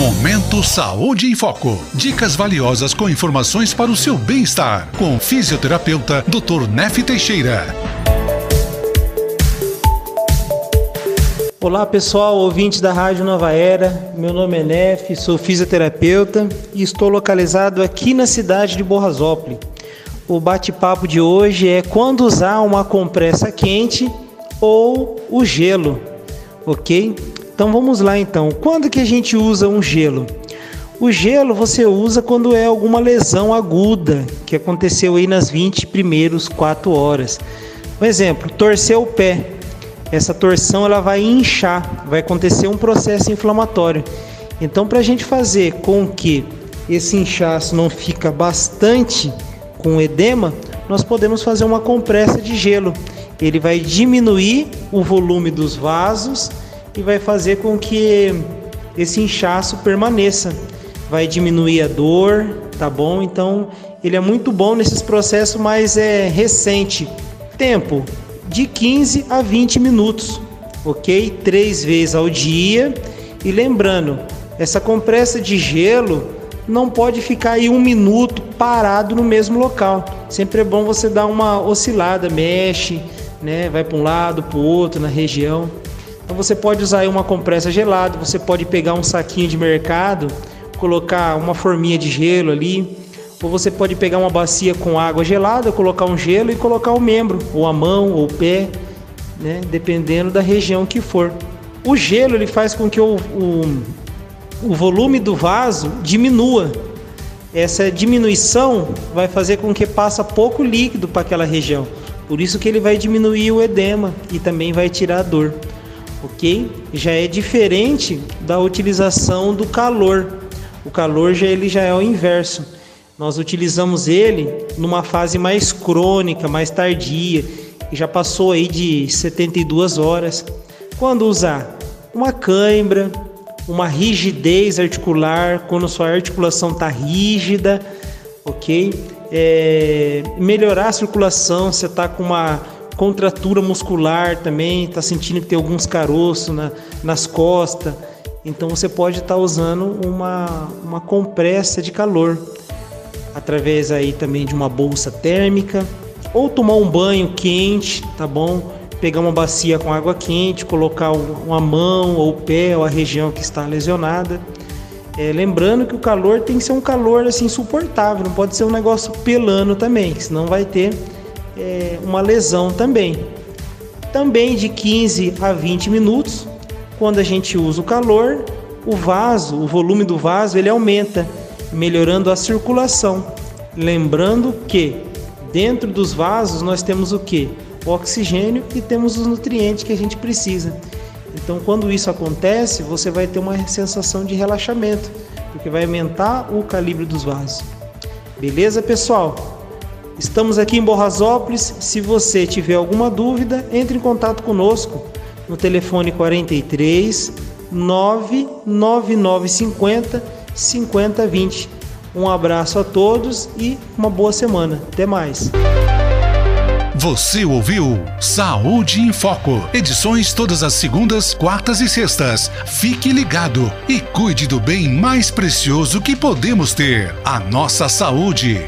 Momento Saúde em Foco. Dicas valiosas com informações para o seu bem-estar. Com o fisioterapeuta Dr. Nef Teixeira. Olá pessoal, ouvintes da Rádio Nova Era. Meu nome é Nef, sou fisioterapeuta e estou localizado aqui na cidade de Borrasópolis. O bate-papo de hoje é quando usar uma compressa quente ou o gelo, ok? Então vamos lá então. Quando que a gente usa um gelo? O gelo você usa quando é alguma lesão aguda que aconteceu aí nas 20 primeiros 4 horas. Um exemplo, torceu o pé. Essa torção ela vai inchar, vai acontecer um processo inflamatório. Então, para a gente fazer com que esse inchaço não fica bastante com edema, nós podemos fazer uma compressa de gelo. Ele vai diminuir o volume dos vasos e vai fazer com que esse inchaço permaneça. Vai diminuir a dor, tá bom? Então, ele é muito bom nesses processos mais é recente. Tempo de 15 a 20 minutos, ok? Três vezes ao dia. E lembrando, essa compressa de gelo não pode ficar aí um minuto parado no mesmo local. Sempre é bom você dar uma oscilada, mexe, né? Vai para um lado, para o outro na região. Então você pode usar uma compressa gelada, você pode pegar um saquinho de mercado, colocar uma forminha de gelo ali, ou você pode pegar uma bacia com água gelada, colocar um gelo e colocar o membro, ou a mão, ou o pé, né? dependendo da região que for. O gelo ele faz com que o, o, o volume do vaso diminua. Essa diminuição vai fazer com que passe pouco líquido para aquela região. Por isso que ele vai diminuir o edema e também vai tirar a dor ok? Já é diferente da utilização do calor. O calor já ele já é o inverso. Nós utilizamos ele numa fase mais crônica, mais tardia, e já passou aí de 72 horas. Quando usar uma cãibra, uma rigidez articular, quando sua articulação está rígida, ok? É, melhorar a circulação, você está com uma contratura muscular também, está sentindo que tem alguns caroços na, nas costas. Então você pode estar tá usando uma, uma compressa de calor através aí também de uma bolsa térmica ou tomar um banho quente, tá bom? Pegar uma bacia com água quente, colocar uma mão ou pé ou a região que está lesionada. É, lembrando que o calor tem que ser um calor assim suportável, não pode ser um negócio pelando também, senão vai ter é, uma lesão também. Também de 15 a 20 minutos, quando a gente usa o calor, o vaso, o volume do vaso, ele aumenta, melhorando a circulação. Lembrando que dentro dos vasos nós temos o que? O oxigênio e temos os nutrientes que a gente precisa. Então, quando isso acontece, você vai ter uma sensação de relaxamento, porque vai aumentar o calibre dos vasos. Beleza, pessoal? Estamos aqui em Borrasópolis. Se você tiver alguma dúvida, entre em contato conosco no telefone 43 99950 5020. Um abraço a todos e uma boa semana. Até mais. Você ouviu Saúde em Foco. Edições todas as segundas, quartas e sextas. Fique ligado e cuide do bem mais precioso que podemos ter: a nossa saúde.